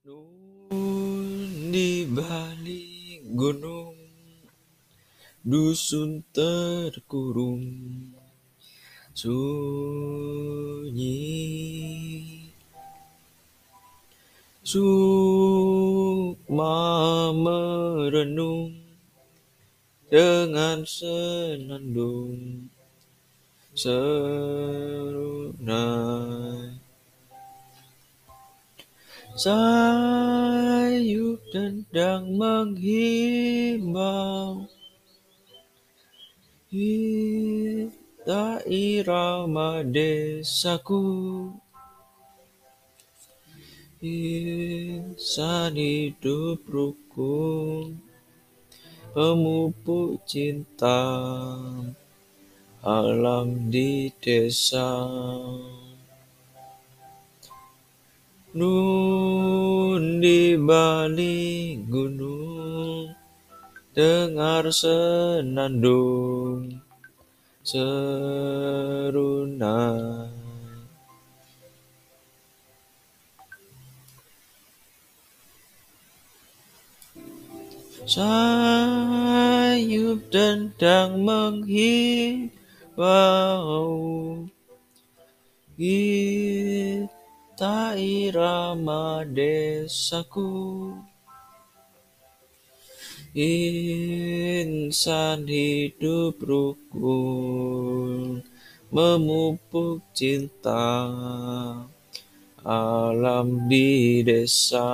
Nun di balik gunung, dusun terkurung, sunyi. Sukma merenung dengan senandung serunai. Sayup dendang menghimbau. Kita irama desaku. Insan hidup rukun. Pemupuk cinta. Alam di desa. Nun di balik gunung, dengar senandung serunai. Sayup dendang menghimbau Kita tak irama desaku. Insan hidup rukun Memupuk cinta Alam di desa